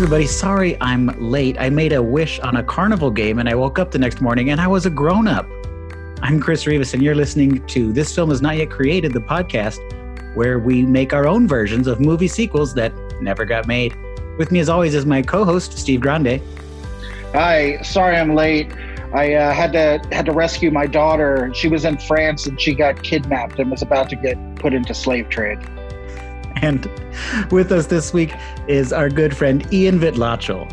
Everybody. Sorry I'm late. I made a wish on a carnival game and I woke up the next morning and I was a grown up. I'm Chris Rivas, and you're listening to This Film Is Not Yet Created, the podcast where we make our own versions of movie sequels that never got made. With me, as always, is my co host, Steve Grande. Hi. Sorry I'm late. I uh, had to had to rescue my daughter. She was in France and she got kidnapped and was about to get put into slave trade. And with us this week is our good friend Ian Vitlacho.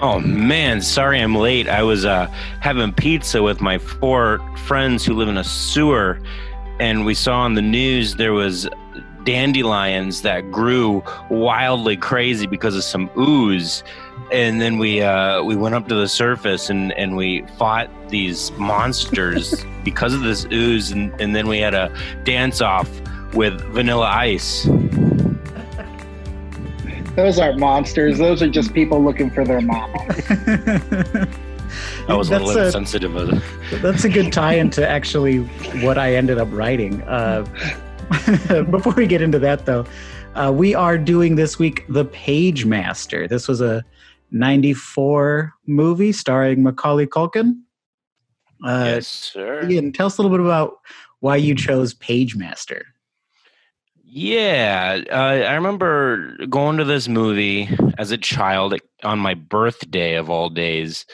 Oh man, sorry I'm late. I was uh, having pizza with my four friends who live in a sewer, and we saw on the news there was dandelions that grew wildly crazy because of some ooze. And then we uh, we went up to the surface and, and we fought these monsters because of this ooze, and, and then we had a dance off with vanilla ice. Those aren't monsters. Those are just people looking for their mom. I was a That's little a- sensitive. Of it. That's a good tie into actually what I ended up writing. Uh, before we get into that, though, uh, we are doing this week The Page Master. This was a 94 movie starring Macaulay Culkin. Uh, yes, sir. Ian, tell us a little bit about why you chose Page Master. Yeah, uh, I remember going to this movie as a child on my birthday of all days.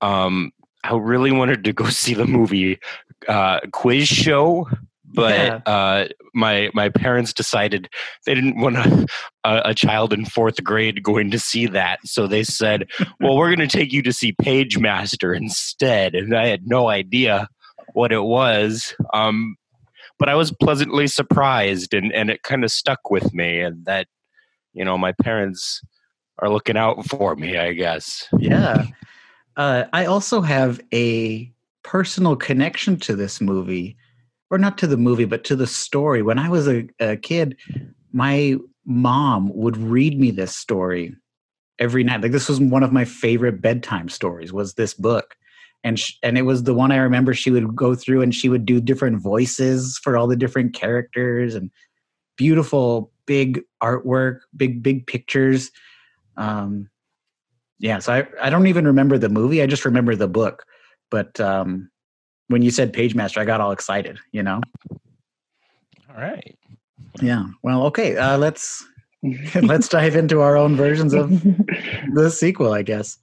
Um, I really wanted to go see the movie uh, Quiz Show, but Yeah. uh, my my parents decided they didn't want a, a, child in fourth grade going to see that, so they said, "Well, we're going to take you to see Page Master instead." And I had no idea what it was. Um, but I was pleasantly surprised and, and it kind of stuck with me and that, you know, my parents are looking out for me, I guess. Yeah. Uh, I also have a personal connection to this movie, or not to the movie, but to the story. When I was a, a kid, my mom would read me this story every night. Like this was one of my favorite bedtime stories. Was this book, and sh- and it was the one I remember. She would go through and she would do different voices for all the different characters and beautiful big artwork, big big pictures. Um, yeah, so I, I don't even remember the movie. I just remember the book. But um, when you said Page Master, I got all excited, you know? All right. Yeah. Well, okay. Uh, let's let's dive into our own versions of the sequel, I guess.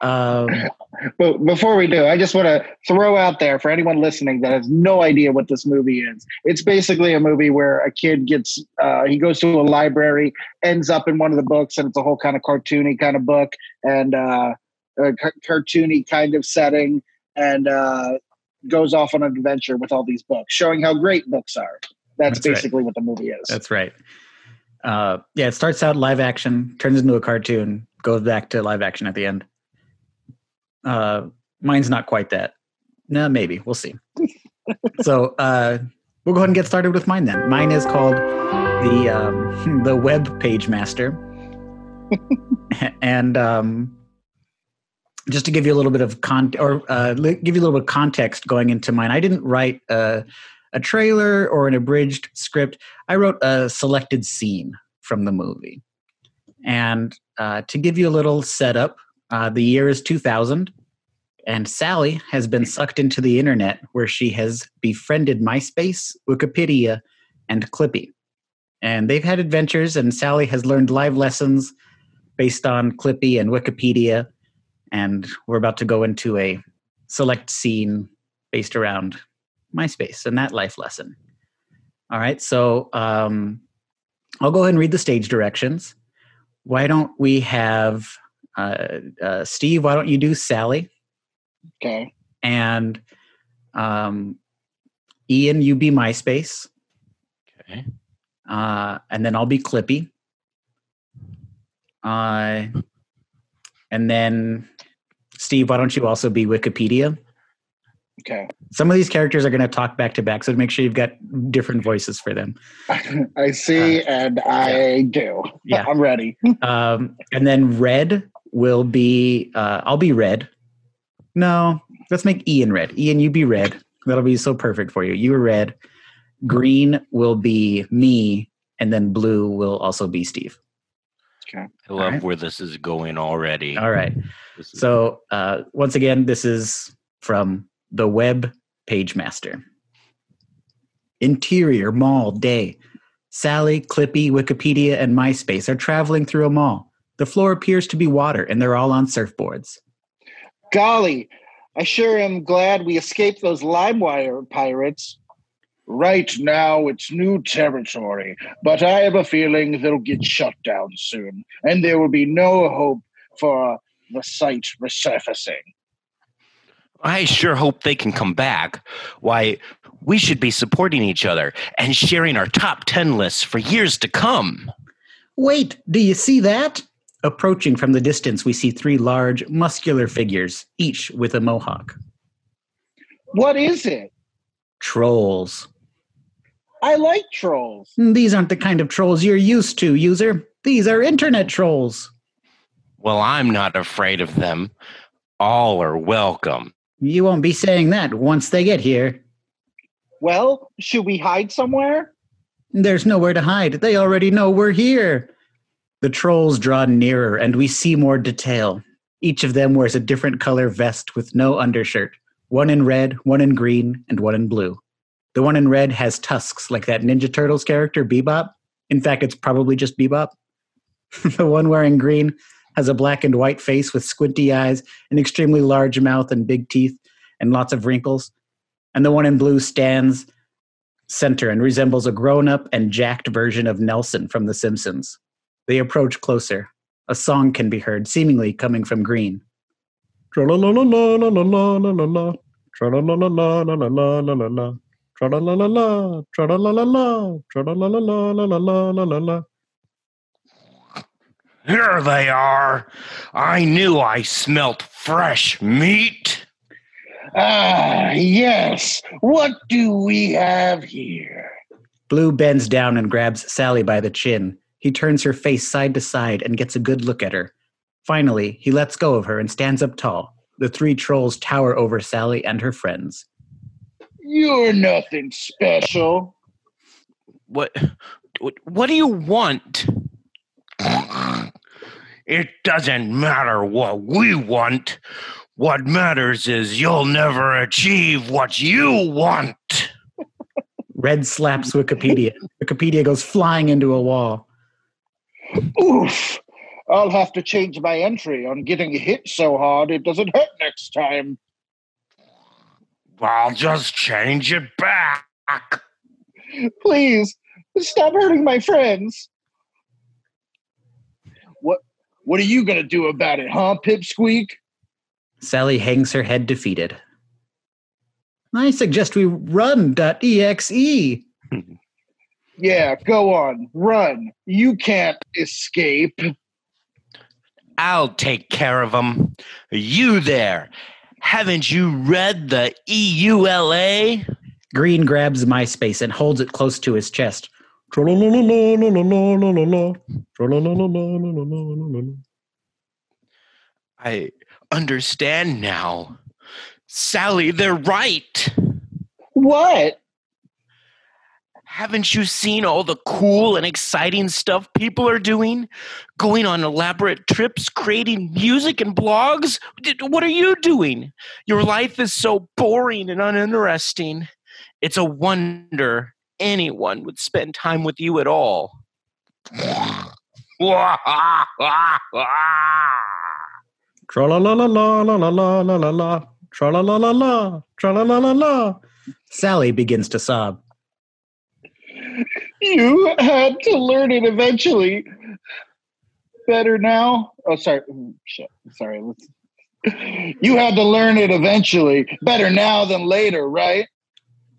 Um, But before we do, I just want to throw out there for anyone listening that has no idea what this movie is. It's basically a movie where a kid gets, uh, he goes to a library, ends up in one of the books, and it's a whole kind of cartoony kind of book and uh, a cartoony kind of setting, and uh, goes off on an adventure with all these books, showing how great books are. That's, That's right. basically what the movie is. that's right. Uh, yeah, it starts out live action, turns into a cartoon, goes back to live action at the end. Uh, mine's not quite that. No, maybe we'll see. so uh, we'll go ahead and get started with mine then. Mine is called the um, the Web Page Master, and um, just to give you a little bit of con or uh, give you a little bit of context going into mine, I didn't write a, a trailer or an abridged script. I wrote a selected scene from the movie, and uh, to give you a little setup, uh, the year is 2000, and Sally has been sucked into the internet where she has befriended MySpace, Wikipedia, and Clippy. And they've had adventures, and Sally has learned live lessons based on Clippy and Wikipedia. And we're about to go into a select scene based around MySpace and that life lesson. All right, so um, I'll go ahead and read the stage directions. Why don't we have uh, uh, Steve? Why don't you do Sally? Okay. and um, Ian, you be MySpace, Okay. uh, and then I'll be Clippy, uh, and then Steve, why don't you also be Wikipedia? Okay. Some of these characters are going to talk back to back, so make sure you've got different voices for them. I see and I do. Uh, Yeah. I'm ready. Um, and then Red will be, uh, I'll be Red. No, let's make Ian Red. Ian, you be Red. That'll be so perfect for you. You are Red. Green will be me, and then Blue will also be Steve. Okay. I love right. where this is going already. All right. So uh, once again, this is from the web page master. Interior mall day. Sally, Clippy, Wikipedia, and MySpace are traveling through a mall. The floor appears to be water, and they're all on surfboards. Golly, I sure am glad we escaped those LimeWire pirates. Right now, it's new territory, but I have a feeling they'll get shut down soon, and there will be no hope for the site resurfacing. I sure hope they can come back. Why, we should be supporting each other and sharing our top 10 lists for years to come. Wait, do you see that? Approaching from the distance, we see three large, muscular figures, each with a mohawk. What is it? Trolls. I like trolls. Hmm, these aren't the kind of trolls you're used to, user. These are internet trolls. Well, I'm not afraid of them. All are welcome. You won't be saying that once they get here. Well, should we hide somewhere? There's nowhere to hide. They already know we're here. The trolls draw nearer, and we see more detail. Each of them wears a different color vest with no undershirt one in red, one in green, and one in blue. The one in red has tusks like that Ninja Turtles character, Bebop. In fact, it's probably just Bebop. the one wearing green has a black and white face with squinty eyes, an extremely large mouth, and big teeth, and lots of wrinkles. And the one in blue stands center and resembles a grown up and jacked version of Nelson from The Simpsons. They approach closer. A song can be heard, seemingly coming from Green. Here they are. I knew I smelt fresh meat. Ah, yes. What do we have here? Blue bends down and grabs Sally by the chin. He turns her face side to side and gets a good look at her. Finally, he lets go of her and stands up tall. The three trolls tower over Sally and her friends. You're nothing special. What what, what do you want? It doesn't matter what we want. What matters is you'll never achieve what you want. Red slaps Wikipedia. Wikipedia goes flying into a wall. Oof. I'll have to change my entry on getting hit so hard it doesn't hurt next time. I'll just change it back. Please stop hurting my friends. What what are you gonna do about it, huh, Pipsqueak? Sally hangs her head defeated. I suggest we run.exe. Yeah, go on, run. You can't escape. I'll take care of them. You there. Haven't you read the EULA? Green grabs MySpace and holds it close to his chest. I understand now. Sally, they're right. What? Haven't you seen all the cool and exciting stuff people are doing? Going on elaborate trips, creating music and blogs? What are you doing? Your life is so boring and uninteresting. It's a wonder anyone would spend time with you at all. Tra-la-la-la-la-la-la-la-la. Tra-la-la-la-la. Tra-la-la-la-la. Sally begins to sob. You had to learn it eventually. Better now. Oh, sorry. Mm, Shit. Sorry. Let's. You had to learn it eventually. Better now than later, right?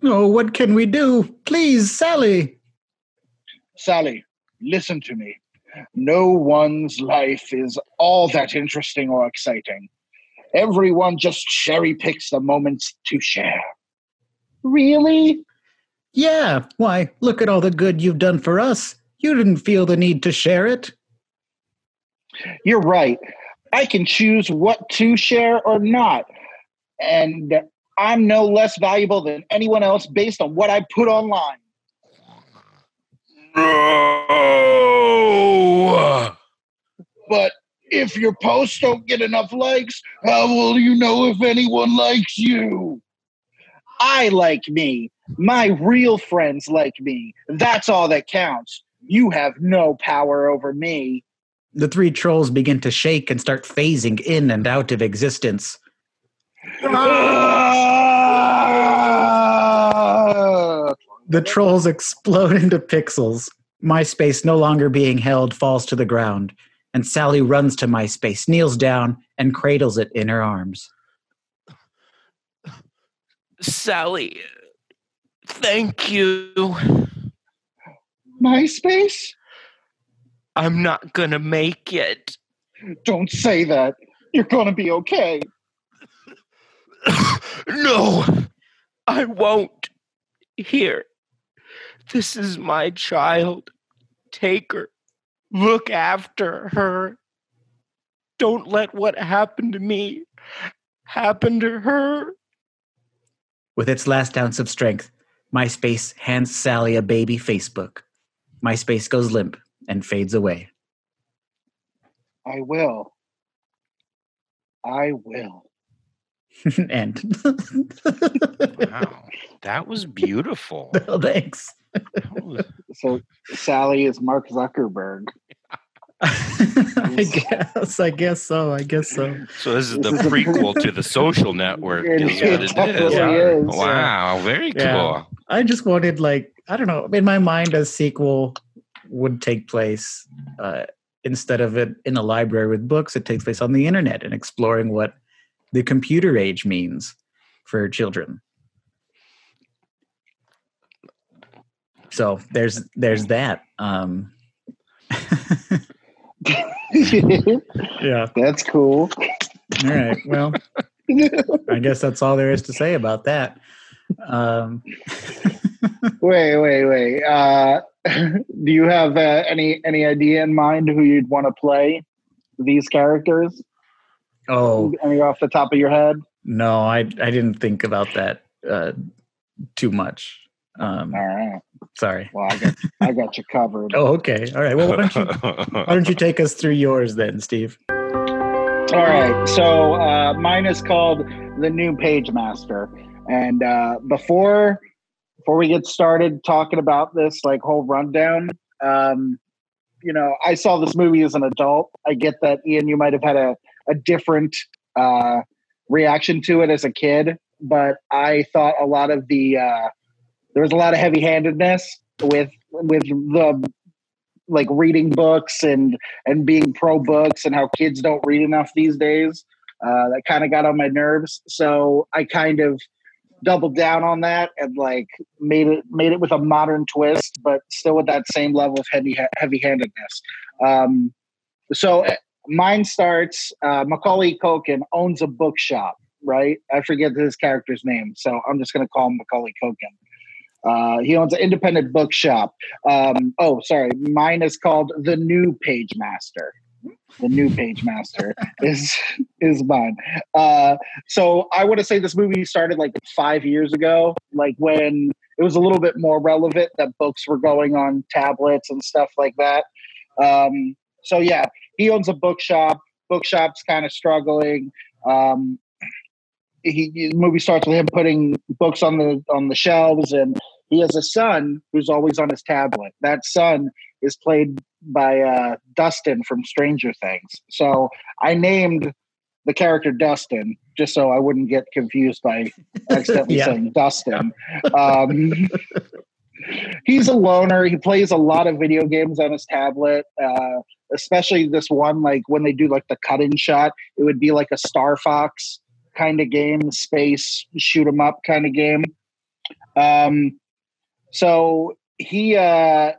Oh, what can we do? Please, Sally. Sally, listen to me. No one's life is all that interesting or exciting. Everyone just cherry picks the moments to share. Really? Yeah, why, look at all the good you've done for us. You didn't feel the need to share it. You're right. I can choose what to share or not. And I'm no less valuable than anyone else based on what I put online. No! But if your posts don't get enough likes, how will you know if anyone likes you? I like me. My real friends like me. That's all that counts. You have no power over me. The three trolls begin to shake and start phasing in and out of existence. Ah! The trolls explode into pixels. MySpace, no longer being held, falls to the ground, and Sally runs to MySpace, kneels down, and cradles it in her arms. Sally, thank you. MySpace? I'm not gonna make it. Don't say that. You're gonna be okay. no, I won't. Here, this is my child. Take her. Look after her. Don't let what happened to me happen to her. With its last ounce of strength, MySpace hands Sally a baby Facebook. MySpace goes limp and fades away. I will. I will. and Wow, that was beautiful. well, thanks. Was- So Sally is Mark Zuckerberg. I guess. I guess so. I guess so. So this is the This is a- prequel to the Social Network. It Is what it definitely is. is. Wow, very cool. Yeah. I just wanted like I don't know. In my mind, a sequel would take place uh, instead of it in a library with books. It takes place on the internet and exploring what the computer age means for children. So there's there's that. Um, yeah. That's cool. All right. Well, I guess that's all there is to say about that. Um, wait, wait, wait. Uh, do you have uh, any any idea in mind who you'd want to play these characters? oh Any off the top of your head? no, I I didn't think about that uh, too much. Um, All right. Sorry. Well, I got I got you covered. Oh, okay. All right. Well, why don't you why don't you take us through yours then, Steve? All right. So uh, mine is called the new Page Master, and uh, before before we get started talking about this like whole rundown, um, you know, I saw this movie as an adult. I get that, Ian. You might have had a a different uh, reaction to it as a kid, but I thought a lot of the uh, there was a lot of heavy handedness with with the like reading books and and being pro books and how kids don't read enough these days. Uh, that kind of got on my nerves. So I kind of doubled down on that and like made it made it with a modern twist, but still with that same level of heavy heavy handedness. Um, so mine starts. Uh, Macaulay Culkin owns a bookshop, right? I forget his character's name, so I'm just going to call him Macaulay Culkin. Uh, he owns an independent bookshop. Um, oh, sorry, mine is called the New Page Master. The New Page Master is is mine. Uh, so I want to say this movie started like five years ago, like when it was a little bit more relevant that books were going on tablets and stuff like that. Um, so yeah, he owns a bookshop. Bookshop's kind of struggling. Um, he, the movie starts with him putting books on the on the shelves, and he has a son who's always on his tablet. That son is played by uh, Dustin from Stranger Things. So I named the character Dustin just so I wouldn't get confused by accidentally Yeah. saying Dustin. Um, he's a loner. He plays a lot of video games on his tablet. Uh, especially this one, like when they do like the cut-in shot, it would be like a Star Fox kind of game, space shoot 'em up kind of game. Um, so he uh,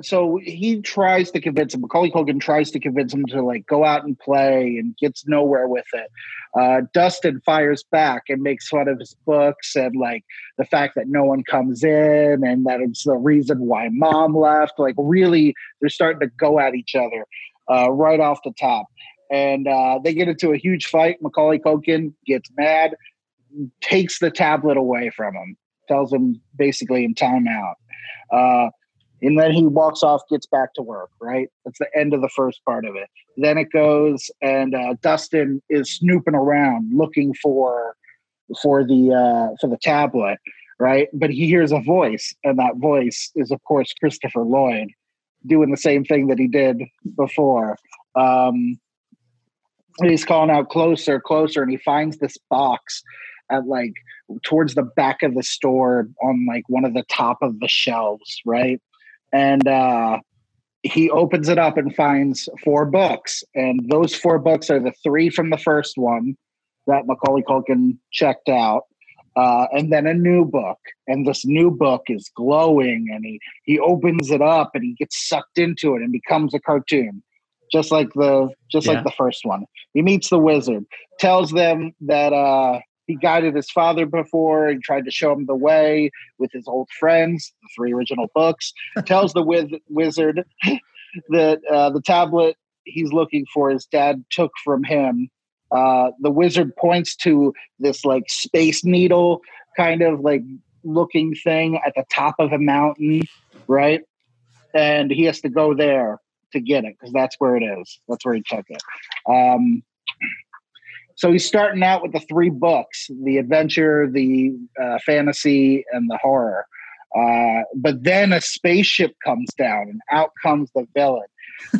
so he tries to convince him. Macaulay Culkin tries to convince him to like go out and play, and gets nowhere with it. Uh, Dustin fires back and makes fun of his books and like the fact that no one comes in, and that it's the reason why mom left. Like really, they're starting to go at each other uh, right off the top, and uh, they get into a huge fight. Macaulay Culkin gets mad, takes the tablet away from him, tells him basically in timeout. Uh, and then he walks off, gets back to work. Right, that's the end of the first part of it. Then it goes, and uh, Dustin is snooping around looking for for the uh, for the tablet, right? But he hears a voice, and that voice is, of course, Christopher Lloyd doing the same thing that he did before. Um, he's calling out closer, closer, and he finds this box at like towards the back of the store on like one of the top of the shelves, right? And uh, he opens it up and finds four books, and those four books are the three from the first one that Macaulay Culkin checked out. Uh, and then a new book, and this new book is glowing, and he he opens it up and he gets sucked into it and becomes a cartoon just like the just yeah. like the first one. He meets the wizard, tells them that uh, he guided his father before and tried to show him the way with his old friends, the three original books. tells the wiz- wizard that uh, the tablet he's looking for his dad took from him. Uh, the wizard points to this like space needle kind of like looking thing at the top of a mountain, right? And he has to go there to get it because that's where it is. That's where he took it. Um, so he's starting out with the three books the adventure, the uh, fantasy, and the horror. Uh, but then a spaceship comes down and out comes the villain.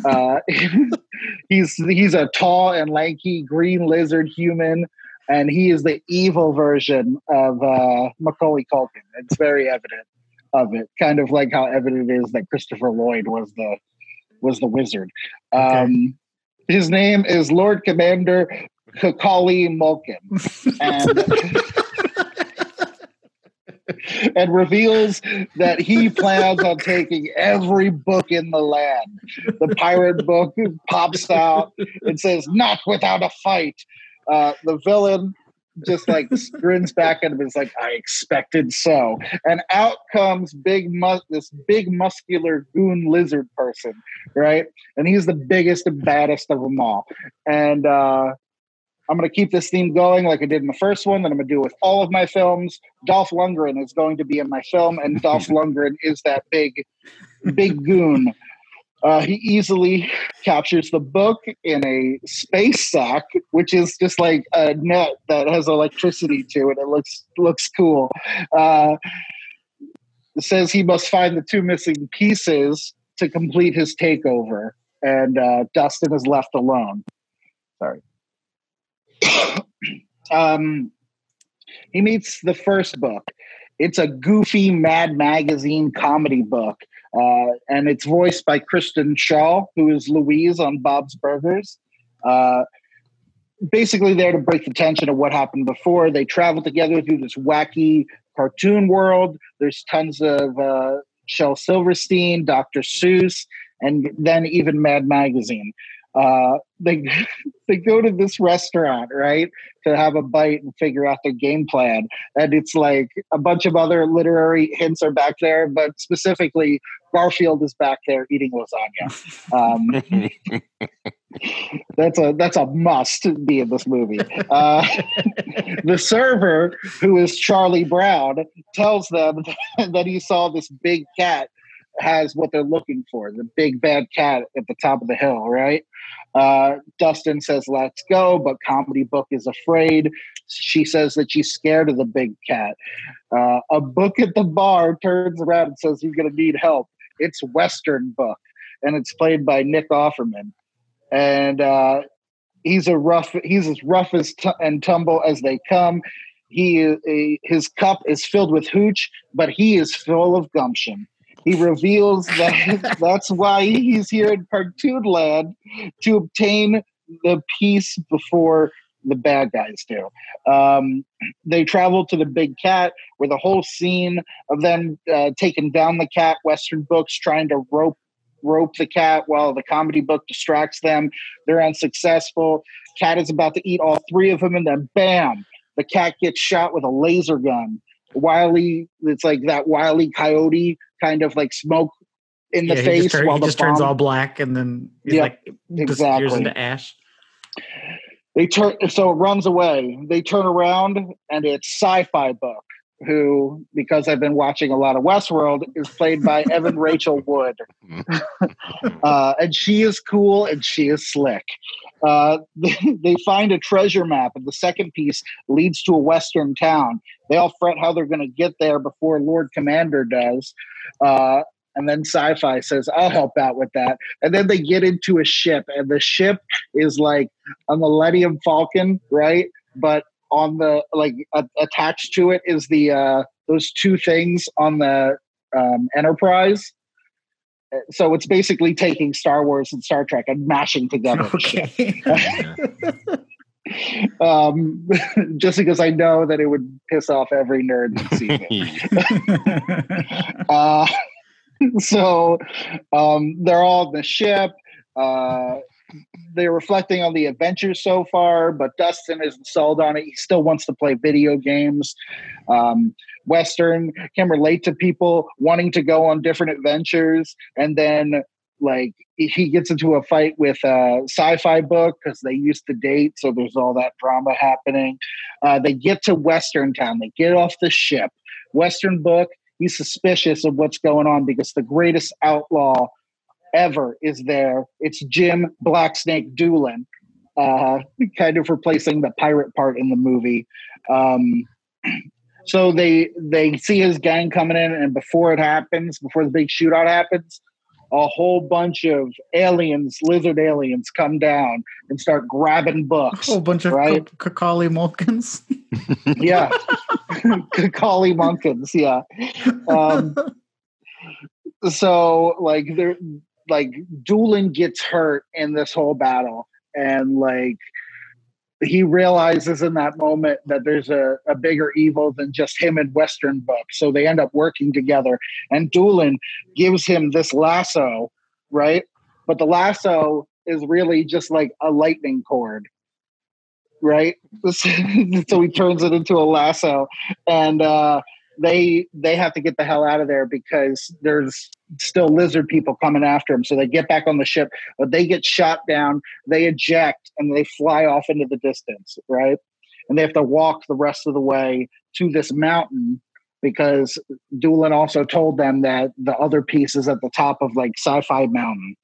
Uh, he's he's a tall and lanky green lizard human, and he is the evil version of uh, Macaulay Culkin. It's very evident of it, kind of like how evident it is that Christopher Lloyd was the was the wizard. Okay. Um, his name is Lord Commander Kakali Mulkin. And, and reveals that he plans on taking every book in the land. The pirate book pops out and says, Not without a fight. Uh, the villain just like grins back at him and is like, I expected so. And out comes big mus- this big muscular goon lizard person, right? And he's the biggest and baddest of them all. And uh, I'm going to keep this theme going like I did in the first one, that I'm going to do with all of my films. Dolph Lundgren is going to be in my film, and Dolph Lundgren is that big, big goon uh, he easily captures the book in a space sack, which is just like a net that has electricity to it. It looks looks cool. Uh, says he must find the two missing pieces to complete his takeover, and uh, Dustin is left alone. Sorry. um, he meets the first book. It's a goofy Mad Magazine comedy book uh, and it's voiced by Kristen Schaal, who is Louise on Bob's Burgers. Uh, basically, there to break the tension of what happened before. They travel together through this wacky cartoon world. There's tons of uh, Silverstein, Dr. Seuss, and then even Mad Magazine. Uh, they they go to this restaurant right to have a bite and figure out their game plan. And it's like a bunch of other literary hints are back there but specifically garfield is back there eating lasagna. Um, that's a that's a must be in this movie. Uh, the server who is charlie brown tells them that he saw this big cat has what they're looking for the big bad cat at the top of the hill right uh, Dustin says, let's go, but Comedy Book is afraid. She says that she's scared of the big cat. Uh, a book at the bar turns around and says, he's going to need help. It's Western Book, and it's played by Nick Offerman. And uh, he's a rough, he's as rough as t- and tumble as they come. He is, his cup is filled with hooch, but he is full of gumption he reveals that that's why he's here in Cartoon Land to obtain the piece before the bad guys do. Um, they travel to the big cat, where the whole scene of them uh, taking down the cat, Western books trying to rope rope the cat while the comedy book distracts them. They're unsuccessful. Cat is about to eat all three of them, and then bam, the cat gets shot with a laser gun. Wiley, it's like that Wiley Coyote kind of like smoke in the yeah, face turn, while he just bomb, turns all black and then yeah, like disappears exactly. into ash. They turn so it runs away. They turn around and it's sci-fi book. who, because I've been watching a lot of Westworld, is played by Evan Rachel Wood. uh, and she is cool and she is slick. Uh, they, they, find a treasure map, and the second piece leads to a Western town. They all fret how they're going to get there before Lord Commander does. Uh, and then sci fi says, I'll help out with that. And then they get into a ship, and the ship is like a Millennium Falcon, right? But on the like attached to it is the uh, those two things on the um, Enterprise. So it's basically taking Star Wars and Star Trek and mashing together. Okay. um, just because I know that it would piss off every nerd that sees it. uh, so um, they're all in the ship. Uh, they're reflecting on the adventures so far, but Dustin isn't sold on it. He still wants to play video games. Um, Western can relate to people wanting to go on different adventures, and then like he gets into a fight with a sci-fi book because they used to date, so there's all that drama happening. Uh, they get to Western Town. They get off the ship. Western book. He's suspicious of what's going on because the greatest outlaw ever is there. It's Jim Blacksnake doolin uh, kind of replacing the pirate part in the movie. Um, so they they see his gang coming in, and before it happens, before the big shootout happens, a whole bunch of aliens, lizard aliens, come down and start grabbing books. A whole bunch of right? Kakali Mulkins. yeah, Kakali Mulkins. Yeah. Um, so like they're like Doolin gets hurt in this whole battle, and like he realizes in that moment that there's a, a bigger evil than just him and Western Book. So they end up working together, and Doolin gives him this lasso, right? But the lasso is really just like a lightning cord, right? so he turns it into a lasso, and uh, they they have to get the hell out of there because there's still lizard people coming after them. So they get back on the ship, but they get shot down, they eject, and they fly off into the distance, right? And they have to walk the rest of the way to this mountain because Doolin also told them that the other piece is at the top of like sci-fi mountain.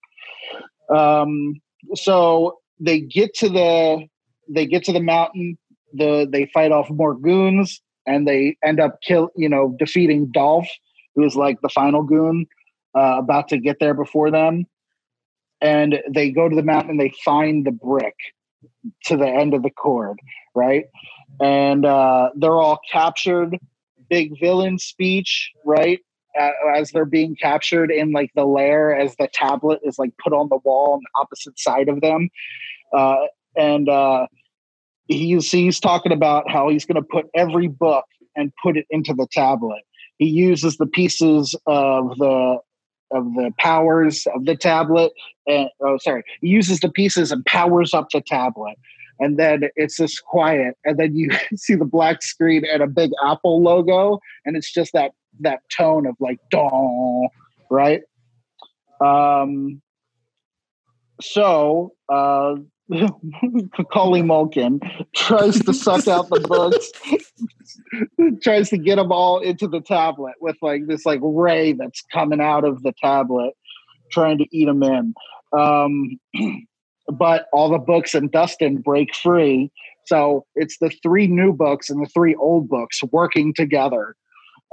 Um, so they get to the they get to the mountain. The they fight off more goons and they end up kill you know defeating Dolph, who's like the final goon uh, about to get there before them. And they go to the mountain and they find the brick to the end of the cord, right? And uh, they're all captured. Big villain speech, right? as they're being captured in like the lair as the tablet is like put on the wall on the opposite side of them. Uh, and uh, he's he's talking about how he's going to put every book and put it into the tablet. He uses the pieces of the of the powers of the tablet and oh sorry he uses the pieces and powers up the tablet and then it's just quiet and then you see the black screen and a big apple logo and it's just that that tone of like dong right um so uh Macaulay Mulkin tries to suck out the books, tries to get them all into the tablet with like this like ray that's coming out of the tablet, trying to eat them in. Um, but all the books and Dustin break free. So it's the three new books and the three old books working together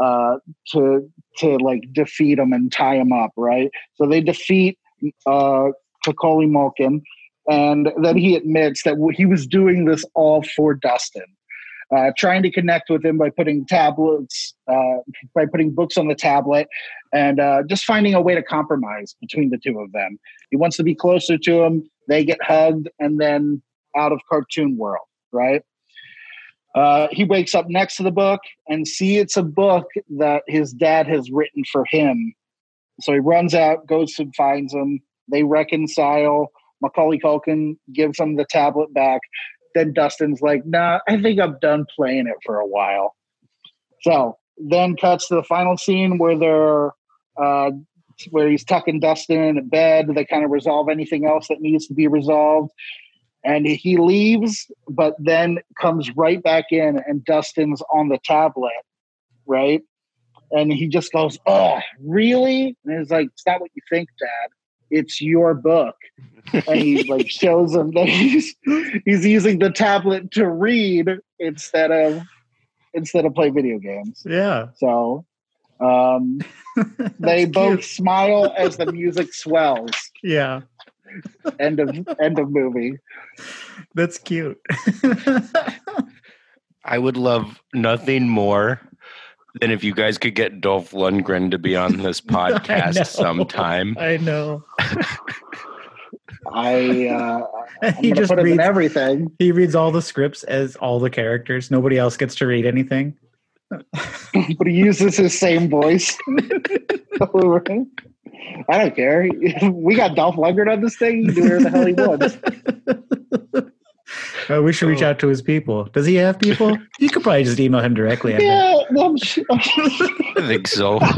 uh, to to like defeat them and tie them up, right? So they defeat uh, Macaulay Mulkin and then he admits that he was doing this all for Dustin, uh, trying to connect with him by putting tablets, uh, by putting books on the tablet, and uh, just finding a way to compromise between the two of them. He wants to be closer to him. They get hugged, and then out of cartoon world, right? Uh, he wakes up next to the book and see it's a book that his dad has written for him. So he runs out, goes and finds him. They reconcile Macaulay Culkin gives him the tablet back. Then Dustin's like, nah, I think I'm done playing it for a while. So then cuts to the final scene where they're uh, where he's tucking Dustin in bed. They kind of resolve anything else that needs to be resolved. And he leaves, but then comes right back in, and Dustin's on the tablet right? And he just goes, "Oh, really?" And it's like, "It's not what you think, Dad. It's your book." and he like shows him that he's he's using the tablet to read instead of instead of play video games. Yeah. So um, they both cute. smile as the music swells. Yeah. End of end of movie. That's cute. I would love nothing more than if you guys could get Dolph Lundgren to be on this I know. podcast sometime. I know. I uh, he just put reads everything. he reads all the scripts as all the characters. Nobody else gets to read anything. but he uses his same voice. I don't care. We got Dolph Lundgren on this thing. He can do whatever the hell he wants. Uh, we should reach Oh. out to his people. Does he have people? You could probably just email him directly. I. Yeah, well, I'm sure- I think so.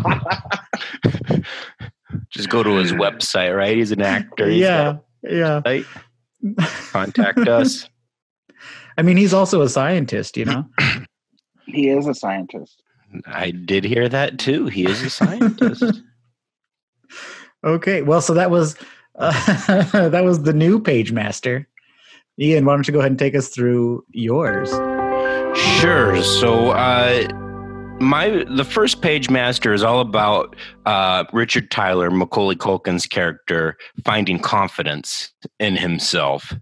Just go to his website, right? He's an actor. He's yeah, yeah. got a site. Contact us. I mean, he's also a scientist, you know. he is a scientist. I did hear that too. He is a scientist. Okay, well, so that was uh, that was the new page master. Ian, why don't you go ahead and take us through yours? Sure. So, uh, my the first page master is all about uh, Richard Tyler, Macaulay Culkin's character, finding confidence in himself.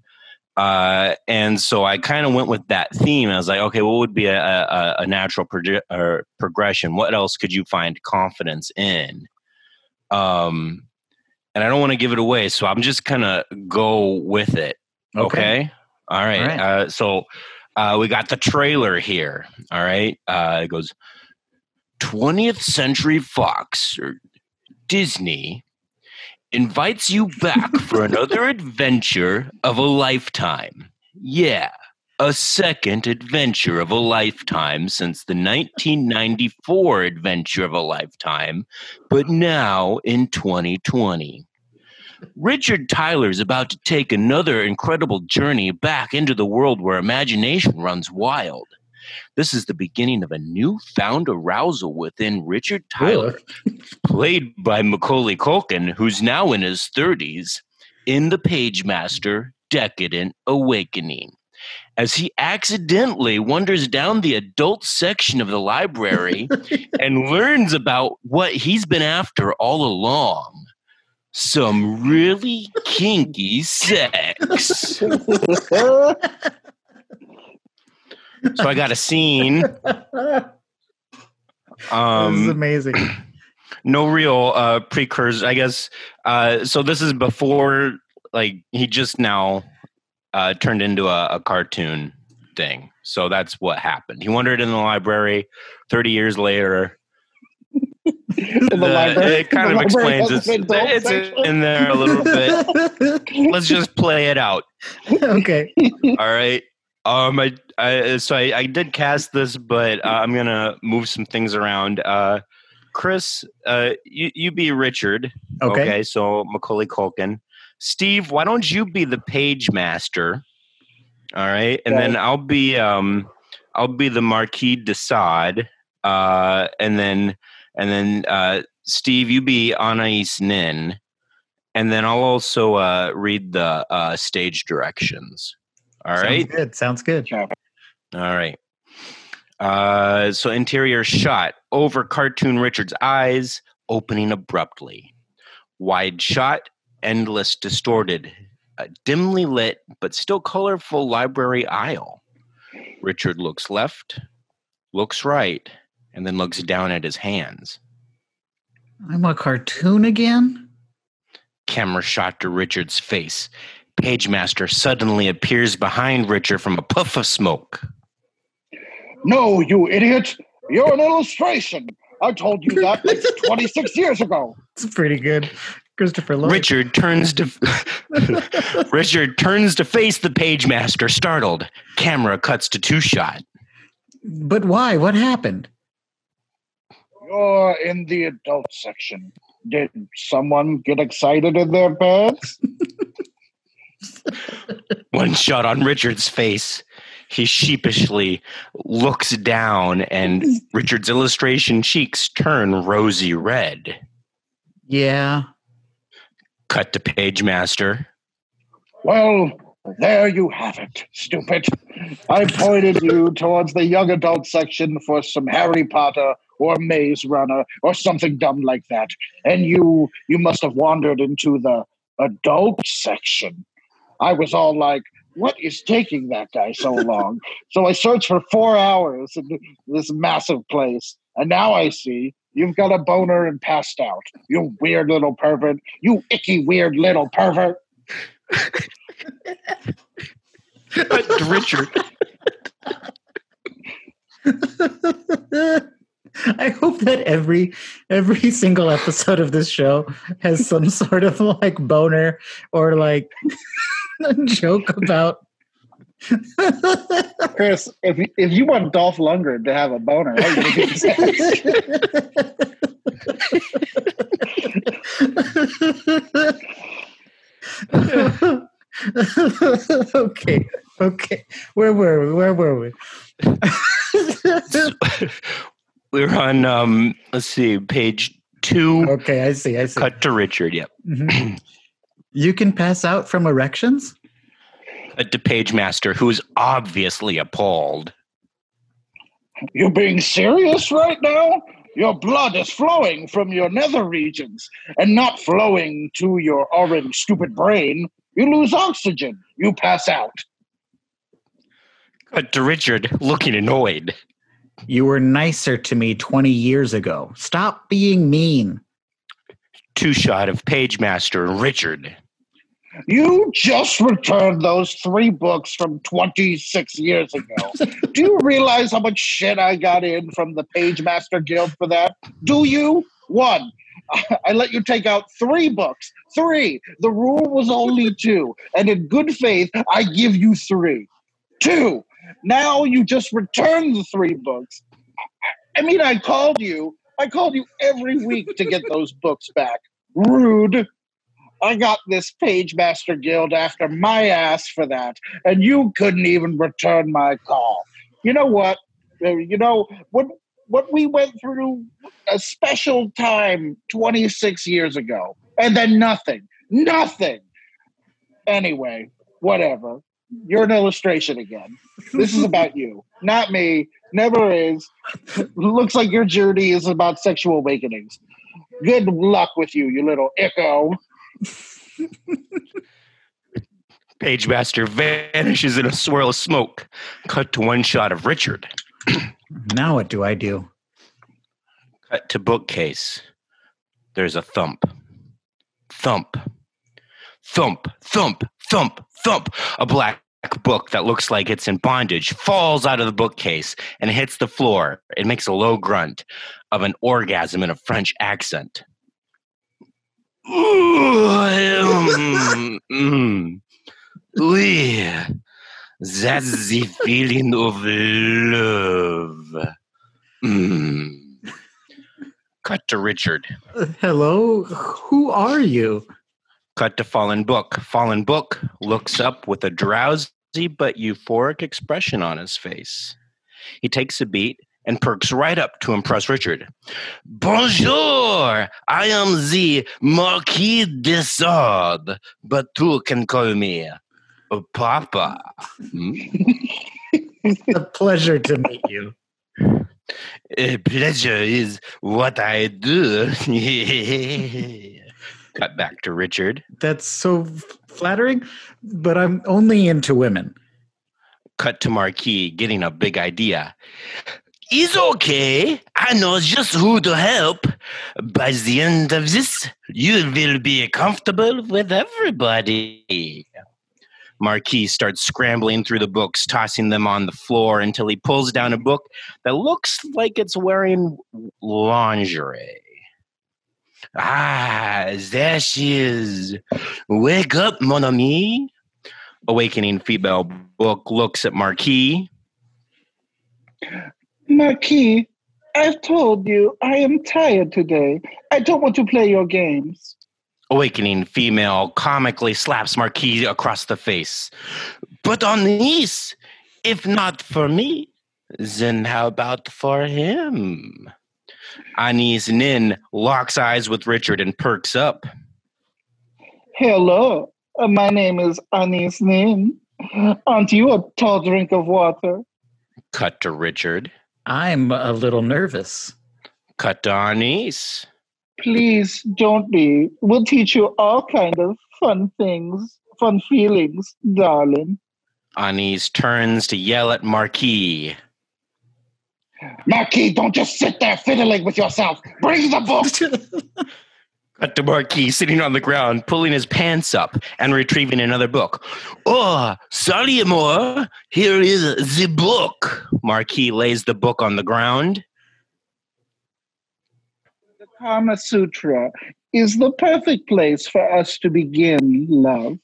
Uh, and so I kind of went with that theme. I was like, okay, what would be a, a, a natural progression? What else could you find confidence in? Um, and I don't want to give it away, so I'm just kind of go with it. Okay. All right. All right. Uh, so uh, we got the trailer here. All right. Uh, it goes 20th Century Fox or Disney invites you back for another adventure of a lifetime. Yeah. A second adventure of a lifetime since the 1994 adventure of a lifetime, but now in 2020. Richard Tyler is about to take another incredible journey back into the world where imagination runs wild. This is the beginning of a newfound arousal within Richard Tyler, played by Macaulay Culkin, who's now in his 30s, in The Page Master Decadent Awakening. As he accidentally wanders down the adult section of the library and learns about what he's been after all along some really kinky sex. So I got a scene. this is Um, amazing. no real uh, precursor, I guess. Uh, so this is before, like, he just now uh, turned into a, a cartoon thing. So that's what happened. He wandered in the library 30 years later. In the, The- library. it kind the of explains it's, it's in there a little bit. Let's just play it out. okay. All right. Um, I, I so I, I did cast this, but uh, I'm gonna move some things around. Uh, Chris, uh, you you be Richard. Okay. So Macaulay Culkin. Steve, why don't you be the page master? All right, and then I'll be um, I'll be the Marquis de Sade. Uh, and then and then uh, Steve, you be Anais Nin. And then I'll also uh, read the uh, stage directions. All right. Sounds good. Sounds good. All right. Uh, so interior shot over cartoon Richard's eyes, opening abruptly. Wide shot, endless, distorted, a dimly lit but still colorful library aisle. Richard looks left, looks right, and then looks down at his hands. I'm a cartoon again. Camera shot to Richard's face. Pagemaster suddenly appears behind Richard from a puff of smoke. No, you idiot! You're an illustration. I told you that like 26 years ago. It's pretty good. Christopher Lloyd. Richard turns to Richard turns to face the pagemaster, startled. Camera cuts to two shot. But why? What happened? You're in the adult section. Did someone get excited in their pants? One shot on Richard's face. He sheepishly looks down, and Richard's illustration cheeks turn rosy red. Yeah. Cut to Page Master. Well, there you have it, stupid. I pointed you towards the young adult section for some Harry Potter or Maze Runner or something dumb like that. And you you must have wandered into the adult section. I was all like, what is taking that guy so long? so I searched for four hours in this massive place, and now I see you've got a boner and passed out. You weird little pervert. You icky weird little pervert. Richard. I hope that every every single episode of this show has some sort of like boner or like joke about Chris, if if you want Dolph Lundgren to have a boner, how you gonna get okay, okay. Where were we? Where were we? We're on, um, let's see, page two. Okay, I see. I see. Cut to Richard. Yep. Mhm. You can pass out from erections. Cut to Pagemaster, who is obviously appalled. you're being serious right now? Your blood is flowing from your nether regions and not flowing to your orange stupid brain. You lose oxygen. You pass out. Cut to Richard, looking annoyed. You were nicer to me 20 years ago. Stop being mean. Two shot of Pagemaster and Richard. You just returned those three books from 26 years ago. Do you realize how much shit I got in from the Pagemaster Guild for that? Do you? One, I let you take out three books. Three. The rule was only two. And in good faith, I give you three. Two. Now you just return the three books. I mean, I called you. I called you every week to get those books back. Rude. I got this Pagemaster Guild after my ass for that, and you couldn't even return my call. You know what? Uh, You know what? What we went through a special time 26 years ago, and then nothing, nothing. Anyway, whatever. You're an illustration again. This is about you, not me. Never is. Looks like your journey is about sexual awakenings. Good luck with you, you little echo. Pagemaster vanishes in a swirl of smoke. Cut to one shot of Richard. Now what do I do? Cut to bookcase. There's a thump. Thump. Thump, thump, thump, thump. A black book that looks like it's in bondage falls out of the bookcase and hits the floor. It makes a low grunt of an orgasm in a French accent. That's the feeling of love. Mm. Cut to Richard. Hello? Who are you? Cut to Fallen Book. Fallen Book looks up with a drowsy but euphoric expression on his face. He takes a beat and perks right up to impress Richard. Bonjour! I am the Marquis de Sade, but you can call me uh, Papa. Hmm? A pleasure to meet you. A pleasure is what I do. Cut back to Richard. That's so flattering, but I'm only into women. Cut to Marquis getting a big idea. It's okay. I know just who to help. By the end of this, you will be comfortable with everybody. Marquis starts scrambling through the books, tossing them on the floor until he pulls down a book that looks like it's wearing lingerie. Ah, there she is. Wake up, mon ami. Awakening female book looks at Marquis. Marquis, I've told you I am tired today. I don't want to play your games. Awakening female comically slaps Marquis across the face. But Anaïs, If not for me, then how about for him? Anaïs Nin locks eyes with Richard and perks up. Hello, uh, my name is Anaïs Nin. Aren't you a tall drink of water? Cut to Richard. I'm a little nervous. Cut to Anaïs. Please don't be. We'll teach you all kind of fun things, fun feelings, darling. Anaïs turns to yell at Marquis. Marquis, don't just sit there fiddling with yourself. Bring the book. Cut to Marquis sitting on the ground, pulling his pants up and retrieving another book. Oh, sorry, Amor. Here is the book. Marquis lays the book on the ground. the Kama Sutra is the perfect place for us to begin, love.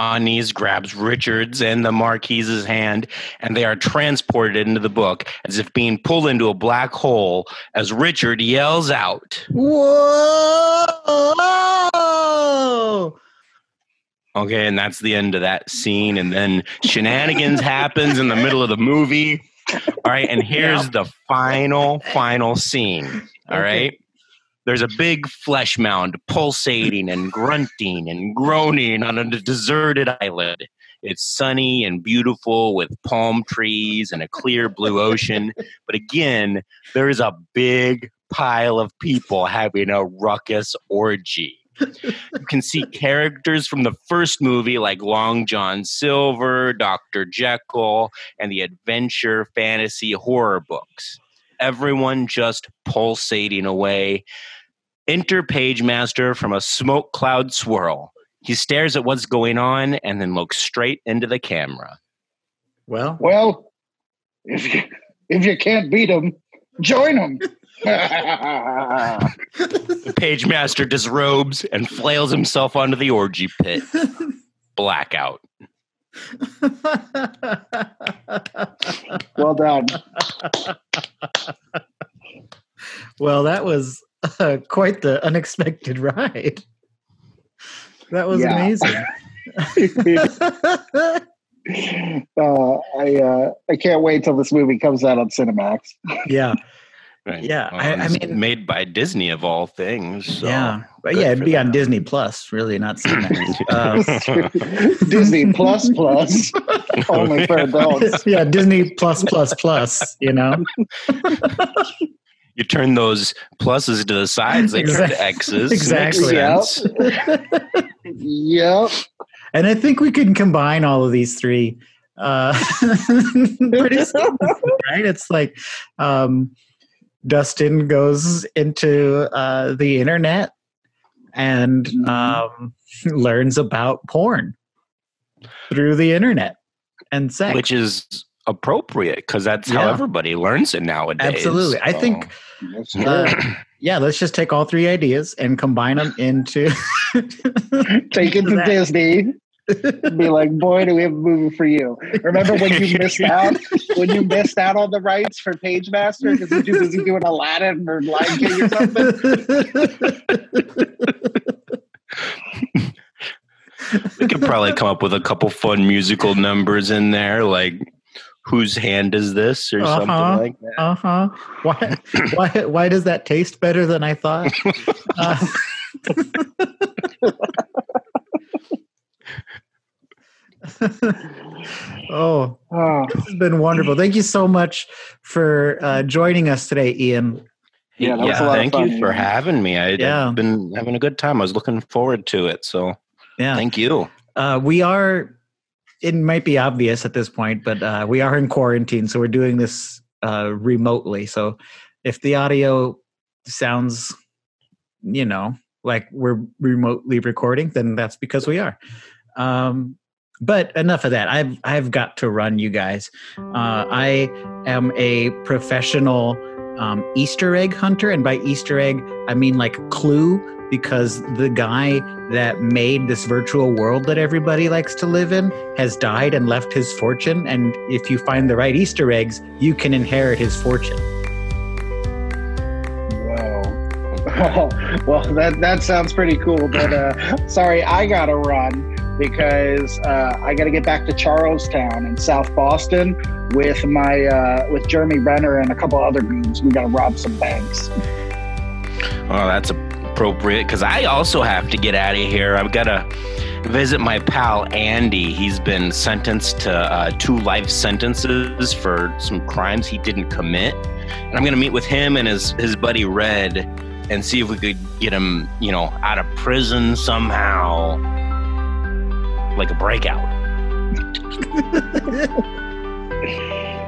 Anaïs grabs Richard's and the Marquis's hand, and they are transported into the book as if being pulled into a black hole as Richard yells out. Whoa! Okay, and that's the end of that scene. And then shenanigans happens in the middle of the movie. All right, and here's the final, final scene. All Okay. right. There's a big flesh mound pulsating and grunting and groaning on a deserted island. It's sunny and beautiful with palm trees and a clear blue ocean. But again, there is a big pile of people having a ruckus orgy. You can see characters from the first movie like Long John Silver, Dr. Jekyll, and the adventure fantasy horror books. Everyone just pulsating away. Enter Pagemaster from a smoke cloud swirl. He stares at what's going on and then looks straight into the camera. Well, Well, if you if you can't beat them, join them. The Pagemaster disrobes and flails himself onto the orgy pit. Blackout. Well done. well, that was uh, quite the unexpected ride. That was Yeah. amazing. uh, I uh, I can't wait till this movie comes out on Cinemax. yeah, Right. Yeah, I- I mean- made by Disney of all things. so yeah, but yeah, it'd for be on. Disney Plus, really, not Cinemax. Uh, Disney Plus Plus, only for adults. yeah, Disney Plus Plus Plus. You know, you turn those pluses to the sides, they turn to X's. exactly. Makes sense. Yep. and I think we can combine all of these three. Uh, pretty soon, right? It's like um, Dustin goes into uh, the internet and Mhm. um, learns about porn through the internet and sex. Which is appropriate because that's how everybody learns it nowadays. Absolutely. I think Uh, yeah, let's just take all three ideas and combine them into. Take it to. Disney. Be like, boy, do we have a movie for you. Remember when you missed out? When you missed out on the rights for Pagemaster because you're too busy doing Aladdin or Lion King or something? we could probably come up with a couple fun musical numbers in there, like "Whose hand is this?" or something Uh-huh. like that. Uh huh. Why? Why? Why does that taste better than I thought? Uh, oh, Oh, this has been wonderful. Thank you so much for uh, joining us today, Ian. Yeah, that was a lot of thank fun, you for Ian. having me. I, Yeah. I've been having a good time. I was looking forward to it. So Yeah, thank you. uh, we are. It might be obvious at this point, but uh, we are in quarantine, so we're doing this uh, remotely. So if the audio sounds, you know, like we're remotely recording, then that's because we are. Um, but enough of that. I've I've got to run, you guys. Uh, I am a professional um, Easter egg hunter, and by Easter egg, I mean like Clue, because the guy that made this virtual world that everybody likes to live in has died and left his fortune. And if you find the right Easter eggs, you can inherit his fortune. Wow. well, that that sounds pretty cool. But uh, sorry, I gotta run. Because uh, I got to get back to Charlestown in South Boston with my uh, with Jeremy Renner and a couple other goons. We got to rob some banks. Oh, that's appropriate because I also have to get out of here. I've got to visit my pal Andy. He's been sentenced to uh, two life sentences for some crimes he didn't commit. And I'm going to meet with him and his, his buddy Red and see if we could get him, you know, out of prison somehow, like a breakout.